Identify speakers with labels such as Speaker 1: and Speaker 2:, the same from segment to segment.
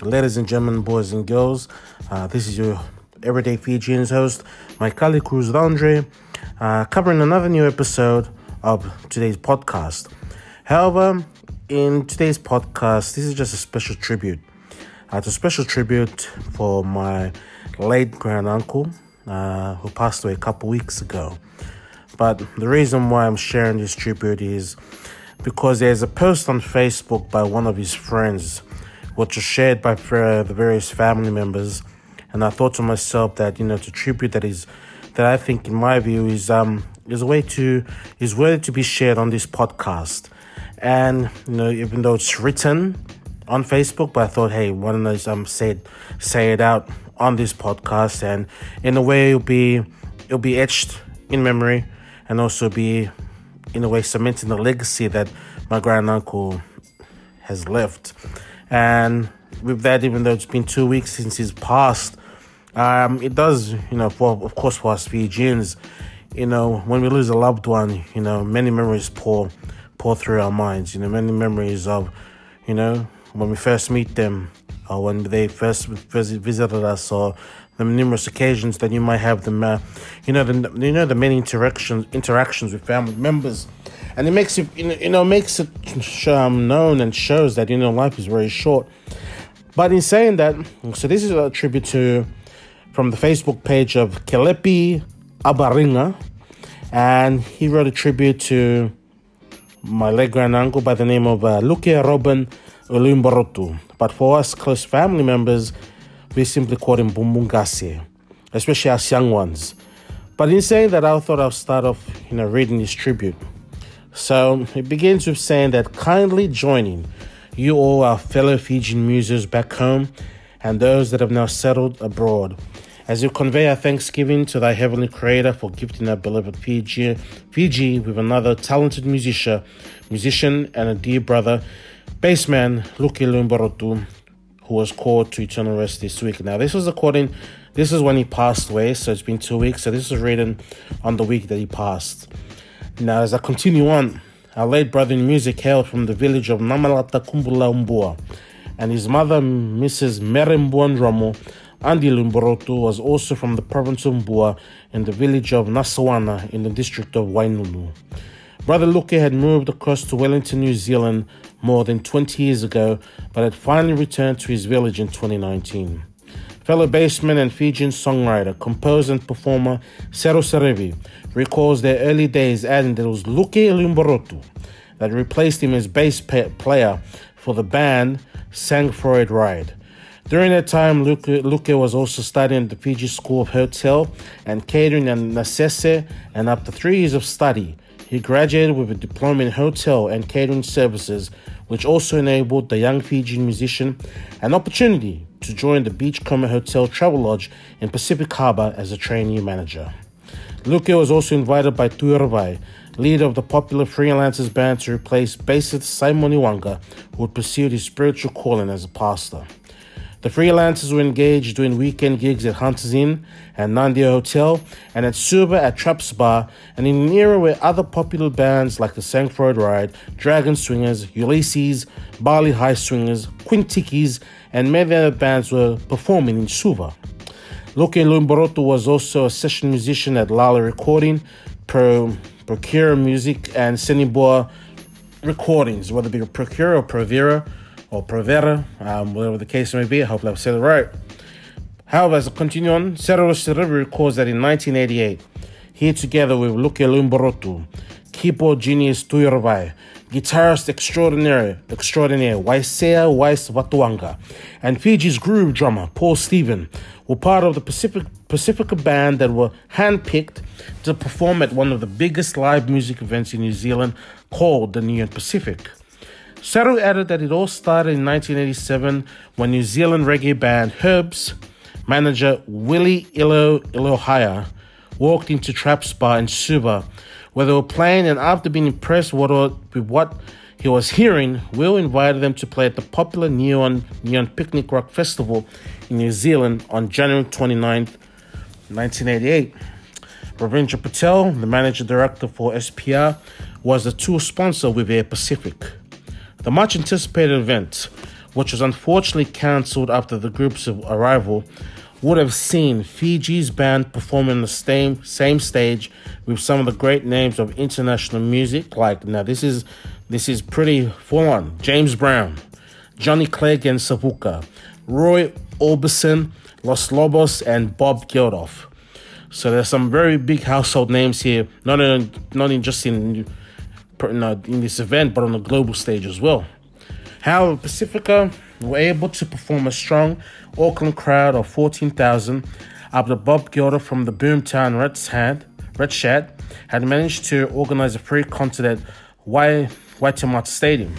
Speaker 1: Ladies and gentlemen, boys and girls, uh, this is your everyday Fijians host, colleague Cruz Andre, uh, covering another new episode of today's podcast. However, in today's podcast, this is just a special tribute. Uh, it's a special tribute for my late grand uncle uh, who passed away a couple weeks ago. But the reason why I'm sharing this tribute is because there's a post on Facebook by one of his friends, which was shared by the various family members, and I thought to myself that you know to tribute that is that I think in my view is um is a way to is worthy to be shared on this podcast, and you know even though it's written on Facebook, but I thought hey why don't I um say it, say it out on this podcast, and in a way it'll be it'll be etched in memory, and also be in a way cementing the legacy that my grand uncle has left. And with that, even though it's been two weeks since he's passed, um, it does, you know, for of course for us Fijians, you know, when we lose a loved one, you know, many memories pour pour through our minds. You know, many memories of, you know, when we first meet them, or when they first visited us, or the numerous occasions that you might have them, uh, you know, the you know the many interactions interactions with family members, and it makes it you know makes it um, known and shows that you know life is very short. But in saying that, so this is a tribute to from the Facebook page of Kelepi Abaringa, and he wrote a tribute to my late grand uncle by the name of uh, Luke Robin Ulumborotu. But for us close family members, we simply him Bumbungase, especially us young ones. But in saying that, I thought I'll start off, you know, reading his tribute. So it begins with saying that kindly joining you all, our fellow Fijian muses back home, and those that have now settled abroad, as you convey our thanksgiving to thy heavenly creator for gifting our beloved Fiji, Fiji with another talented musician, musician and a dear brother, bassman Luki Lumborotu, who was called to eternal rest this week. Now, this was according, this is when he passed away, so it's been two weeks. So this is written on the week that he passed. Now, as I continue on, our late brother in music hailed from the village of Namalata Kumbula Umbua, and his mother, Mrs. Merembuandramo Andi Lumborotu, was also from the province of Umbua in the village of Nasawana in the district of Wainunu. Brother Luke had moved across to Wellington, New Zealand more than 20 years ago, but had finally returned to his village in 2019. Fellow bassman and Fijian songwriter, composer, and performer Seru Serevi recalls their early days, adding that it was Luke Lumborotu that replaced him as bass player for the band Sang Freud Ride. During that time, Luke, Luke was also studying at the Fiji School of Hotel and Catering and Nasese, and after three years of study, he graduated with a diploma in hotel and catering services, which also enabled the young Fijian musician an opportunity to join the Beachcomber Hotel Travel Lodge in Pacific Harbour as a trainee manager. Luke was also invited by Tuiravai, leader of the popular freelancers band, to replace bassist Simon Iwanga, who had pursued his spiritual calling as a pastor. The freelancers were engaged doing weekend gigs at Hunters Inn and Nandia Hotel and at Suva at Traps Bar, and in an era where other popular bands like the Sangford Ride, Dragon Swingers, Ulysses, Bali High Swingers, Quintikis, and many other bands were performing in Suva. Luke Lumborotu was also a session musician at Lala Recording, Pro, Procura Music, and Seniboa Recordings, whether it be Procura or Provera or Provera, um, whatever the case may be. I hope I've said it right. However, as I continue on, Seru Serevi records that in 1988, he together with Luke Lumborotu, keyboard genius Tuiravai, guitarist extraordinaire, extraordinaire Waisea Wais Watuanga, and Fiji's groove drummer Paul Stephen were part of the Pacific Pacifica band that were handpicked to perform at one of the biggest live music events in New Zealand called the Neon Picnic. Seru added that it all started in 1987 when New Zealand reggae band Herbs manager Willie Ilo Ilolahia walked into Traps Bar in Suva where they were playing and after being impressed with what he was hearing, Will invited them to play at the popular Neon Neon Picnic Rock Festival in New Zealand on January 29, 1988. Ravindra Patel, the manager director for SPR, was the tour sponsor with Air Pacific. The much anticipated event, which was unfortunately cancelled after the group's arrival, would have seen Fiji's band perform on the same same stage with some of the great names of international music. Like now, this is this is pretty full on. James Brown, Johnny Clegg and Savuka, Roy Orbison, Los Lobos, and Bob Geldof. So there's some very big household names here, not in, not in just in in this event, but on the global stage as well. However, Pacifica were able to perform a strong Auckland crowd of 14,000 after Bob Geldof from the Boomtown Rats had, Red had managed to organize a free concert at Waitemata Stadium.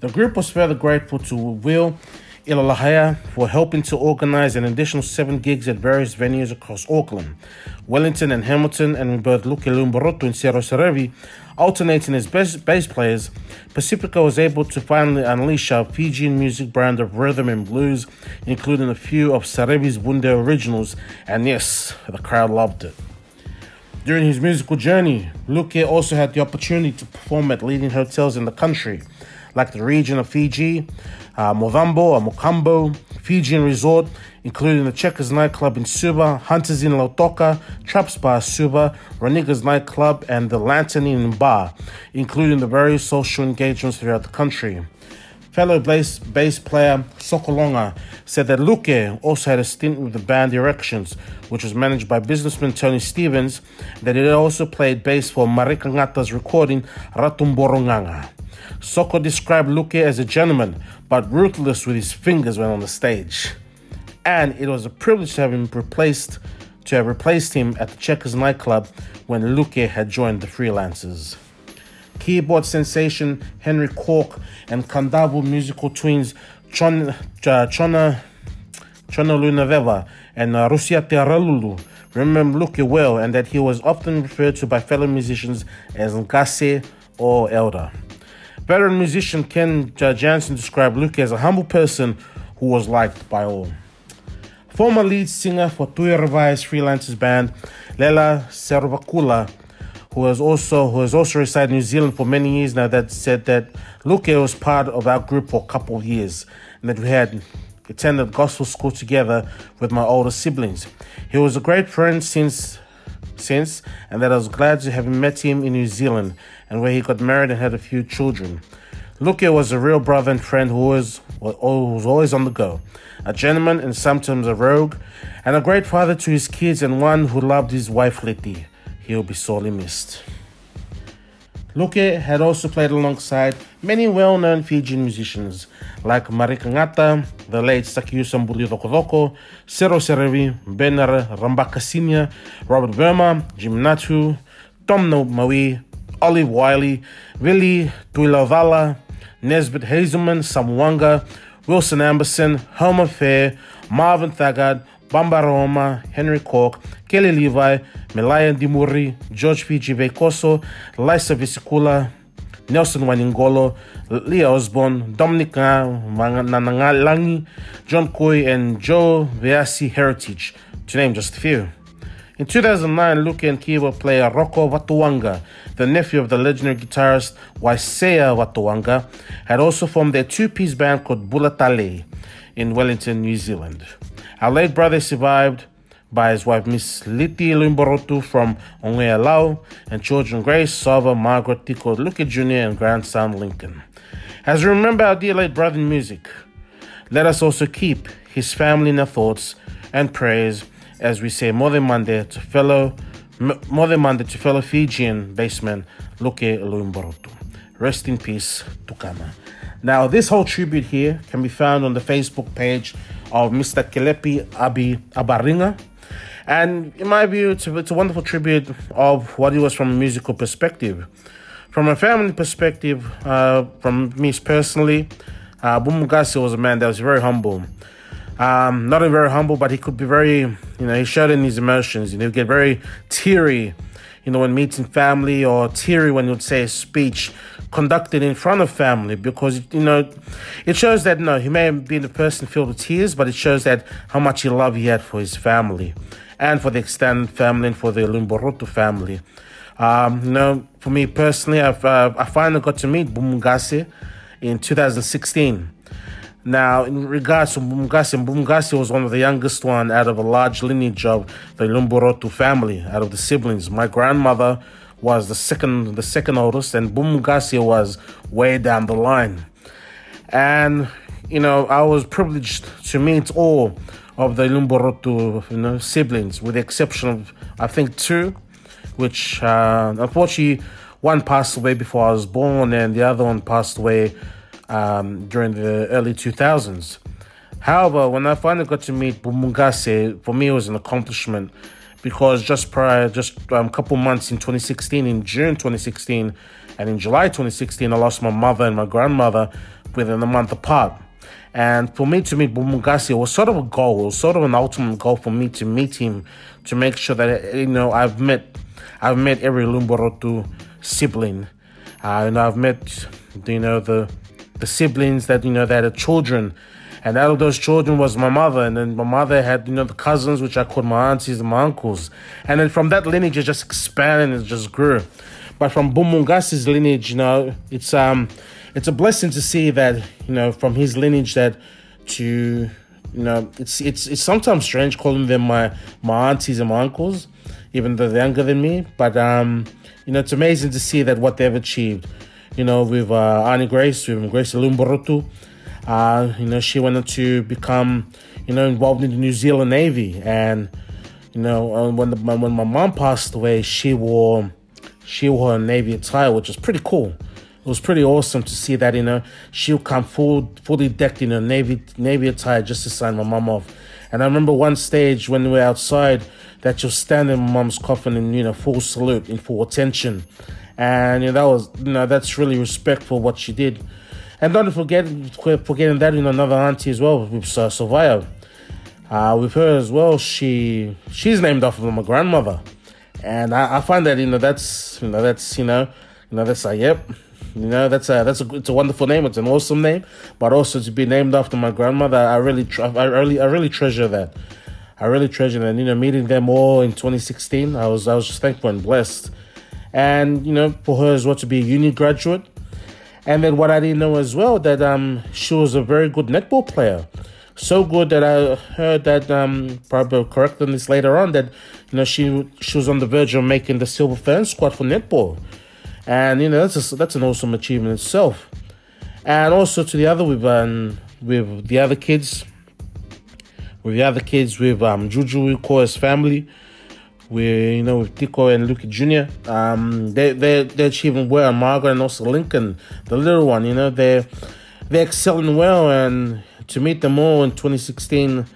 Speaker 1: The group was further grateful to Will Ilolahia for helping to organize an additional seven gigs at various venues across Auckland, Wellington, and Hamilton, and with both Luke Lumborotu and Seru Serevi alternating as bass, players, Pacifica was able to finally unleash our Fijian music brand of rhythm and blues, including a few of Serevi's Wunde originals, and yes, the crowd loved it. During his musical journey, Luke also had the opportunity to perform at leading hotels in the country, like the region of Fiji, uh, Movambo or Mokambo, Fijian Resort, including the Checkers nightclub in Suva, Hunters in Lautoka, Traps Bar Suva, Raniga's nightclub, and the Lantern Inn Bar, including the various social engagements throughout the country. Fellow bass, bass player Sokolonga said that Luke also had a stint with the band Erections, which was managed by businessman Tony Stevens, that he also played bass for Marika Ngata's recording Ratumboronganga. Soko described Luke as a gentleman, but ruthless with his fingers when on the stage. And it was a privilege to have him replaced to have replaced him at the Checkers nightclub when Luke had joined the freelancers. Keyboard sensation Henry Cork and Kandavo musical twins Chon, uh, Chona Chona Lunaveva and uh, Rusia Teralulu remember Luke well and that he was often referred to by fellow musicians as Ngase or Elder. Veteran musician Ken Jansen described Luke as a humble person who was liked by all. Former lead singer for Tuiravai's freelancers band, Lela Servakula, who has also who has also resided in New Zealand for many years now, that said that Luke was part of our group for a couple of years and that we had attended gospel school together with my older siblings. He was a great friend since since, and that I was glad to have met him in New Zealand and where he got married and had a few children. Luke was a real brother and friend who was, was always on the go, a gentleman and sometimes a rogue, and a great father to his kids and one who loved his wife Letty. He'll be sorely missed. Luke had also played alongside many well-known Fijian musicians like Marika Ngata, the late Sakiusa Mbuli Rokodoko, Seru Serevi, Benar Rambaka Robert Verma, Jim Natu, Tom Maui, Olive Wiley, Willie Tuilavala, Nesbitt Hazelman, Samuanga, Wilson Amberson, Homer Fair, Marvin Thagard, Bambaroma, Henry Cork, Kelly Levi, Melaya Dimuri, George Fiji Veikoso, Lisa Visikula, Nelson Waningolo, Leah Osborne, Dominic Nanangalangi, John Koi, and Joe Veasi Heritage, to name just a few. In 2009, Luke and keyboard player Rocco Watuanga, the nephew of the legendary guitarist Waisea Watuanga, had also formed a two-piece band called Bulatale in Wellington, New Zealand. Our late brother survived by his wife Miss Liti Lumborotu from Ongealau and children Grace, Sava, Margaret, Tico, Luke Jr. and grandson Lincoln. As we remember our dear late brother in music, let us also keep his family in our thoughts and prayers as we say Mother Monday to fellow Mother Monday to fellow Fijian bassman Luke Lumborotu. Rest in peace, Tukama. Now, this whole tribute here can be found on the Facebook page of Mr. Kelepi Abi Abaringa. And in my view, it's a, it's a wonderful tribute of what he was from a musical perspective. From a family perspective, uh, from me personally, uh, Bumugasi was a man that was very humble. Um, not very humble, but he could be very, you know, he showed in his emotions. You know, he'd get very teary, you know, when meeting family, or teary when you'd say a speech conducted in front of family because you know it shows that no he may have been a person filled with tears but it shows that how much he love he had for his family and for the extended family and for the Lumborotu family Um, you know, for me personally, I've, uh, I finally got to meet Bumungase in 2016. Now, in regards to Bumungase, Bumungase was one of the youngest one out of a large lineage of the Lumborotu family, out of the siblings. My grandmother was the second, the second oldest, and Bumungase was way down the line. And you know, I was privileged to meet all of the Lumborotu, you know, siblings, with the exception of I think two, which uh, unfortunately one passed away before I was born, and the other one passed away um, during the early 2000s. However, when I finally got to meet Bumungase, for me it was an accomplishment because just prior, just a um, couple months in 2016, in June 2016, and in July 2016, I lost my mother and my grandmother within a month apart. And for me to meet Bumungase was sort of a goal, it was sort of an ultimate goal for me to meet him, to make sure that you know I've met, I've met every Lumborotu sibling. Uh, and I've met, you know, the the siblings that you know that had children, and out of those children was my mother, and then my mother had you know the cousins which I called my aunties and my uncles, and then from that lineage it just expanded and it just grew. But from Bumungase's lineage, you know, it's um, it's a blessing to see that you know from his lineage that to you know it's it's it's sometimes strange calling them my my aunties and my uncles, even though they're younger than me. But um, you know, it's amazing to see that what they've achieved you know, with uh, Annie Grace, with Grace Lumborotu. Uh, you know, she wanted to become, you know, involved in the New Zealand Navy. And, you know, uh, when the, when my mom passed away, she wore she wore a Navy attire, which was pretty cool. It was pretty awesome to see that, you know, she'll come full, fully decked in her Navy Navy attire just to sign my mom off. And I remember one stage when we were outside that you'll stand in my mom's coffin in, you know, full salute, in full attention and you know, that was you know that's really respectful what she did. And don't forget forgetting that you know another auntie as well with uh, Savaya. Uh, with her as well, she she's named after my grandmother, and I, I find that you know that's you know that's you know you know that's like yep, you know that's a that's a it's a wonderful name. It's an awesome name, but also to be named after my grandmother, I really I really I really treasure that. I really treasure that. You know, meeting them all in 2016, I was I was just thankful and blessed and you know for her as well to be a uni graduate. And then what i didn't know as well that um she was a very good netball player. So good that i heard that um probably correct on this later on that you know she she was on the verge of making the silver fern squad for netball. And you know that's a, that's an awesome achievement itself. And also to the other with um with the other kids with the other kids with um juju Koa's family with you know with Tico and Luke Jr. Um, they they they're achieving well. Margaret and also Lincoln, the little one. You know they're they're excelling well, and to meet them all in 2016,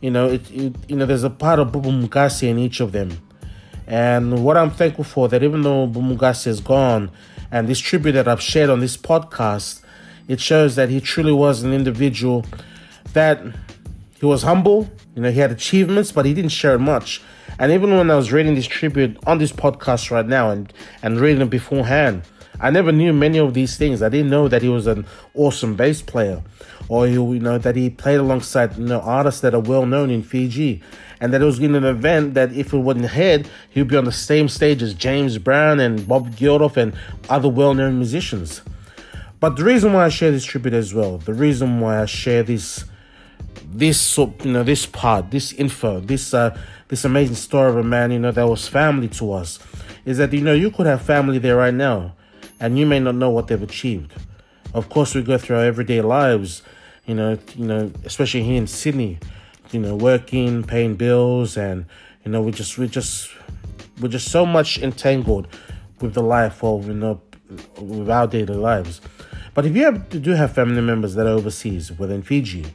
Speaker 1: you know it, it you know there's a part of Bumungase in each of them, and what I'm thankful for that even though Bumungase is gone, and this tribute that I've shared on this podcast, it shows that he truly was an individual that he was humble. You know he had achievements, but he didn't share much and even when I was reading this tribute on this podcast right now and, and reading it beforehand, I never knew many of these things. I didn't know that he was an awesome bass player, or you know that he played alongside you know artists that are well known in Fiji, and that it was in an event that if it wasn't head, he'd be on the same stage as James Brown and Bob Geldof and other well known musicians. But the reason why I share this tribute as well, the reason why I share this this you know this part, this info, this uh, this amazing story of a man, you know, that was family to us, is that, you know, you could have family there right now and you may not know what they've achieved. Of course, we go through our everyday lives, you know, you know, especially here in Sydney, you know, working, paying bills, and you know, we just we just we're just so much entangled with the life of you know with our daily lives. But if you have, do have family members that are overseas, whether in Fiji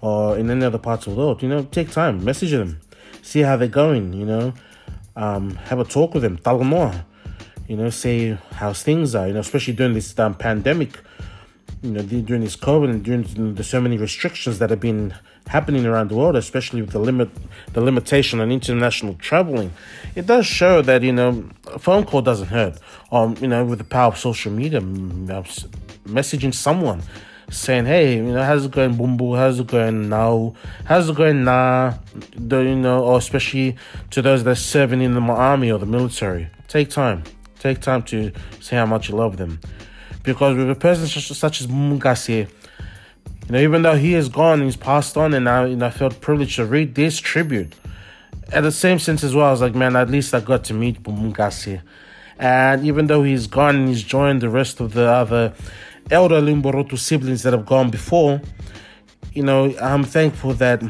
Speaker 1: or in any other parts of the world, you know, take time, message them, see how they're going, you know. Um, have a talk with them, tell more. you know, say how things are, you know, especially during this um, pandemic, you know, during this COVID and during the so many restrictions that have been happening around the world, especially with the limit, the limitation on international traveling, it does show that you know a phone call doesn't hurt. Um, you know, with the power of social media, messaging someone, saying, "Hey, you know, how's it going, Bumbu? How's it going now? How's it going now?" The, you know, or especially to those that are serving in the army or the military, take time, Take time to say how much you love them. Because with a person such, such as Mungasi, you know, even though he is gone, he's passed on, and I, you know, I felt privileged to read this tribute. At the same sense as well, I was like, man, at least I got to meet Mungasi. And even though he's gone, he's joined the rest of the other elder Lumborotu siblings that have gone before. You know, I'm thankful that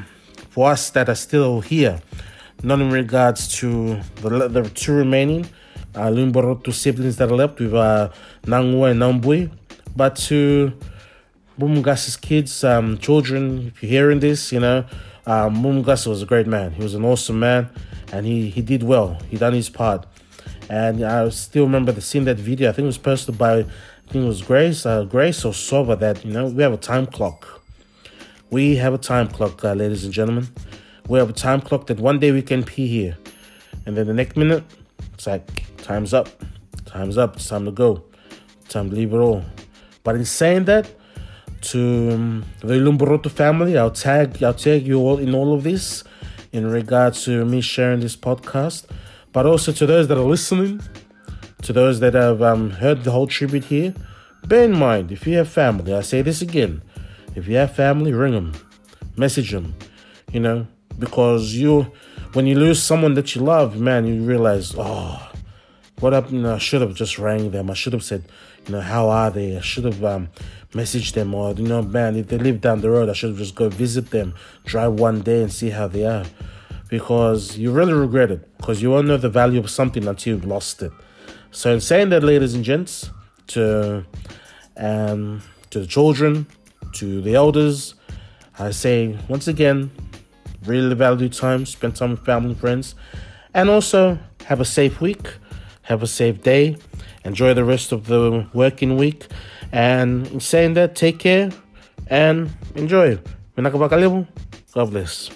Speaker 1: for us that are still here, not in regards to the, the two remaining uh, siblings that are left with uh, and Nambui, but to Mumungasi's kids, um, children, if you're hearing this, you know, um, Mumungasi was a great man. He was an awesome man, and he, he did well. He done his part. And I still remember the seeing that video. I think it was posted by, It was Grace, uh, Grace or Sova. That you know we have a time clock. We have a time clock, uh, ladies and gentlemen. We have a time clock that one day we can pee here, and then the next minute it's like time's up, time's up. It's time to go, time to leave it all. But in saying that, to um, the Lumborotu family, I'll tag I'll tag you all in all of this in regards to me sharing this podcast but also to those that are listening, to those that have um, heard the whole tribute here, bear in mind if you have family, I say this again, if you have family, ring them, message them, you know, because you, when you lose someone that you love, man, you realize, oh, what know, I should have just rang them. I should have said, you know, how are they? I should have um, messaged them, or you know, man, if they live down the road, I should have just go visit them, drive one day and see how they are because you really regret it because you won't know the value of something until you've lost it. So, in saying that, ladies and gents, to um, to the children, to the elders, I say once again, really value time, spend time with family and friends, and also have a safe week, have a safe day, enjoy the rest of the working week, and in saying that, take care and enjoy. God bless.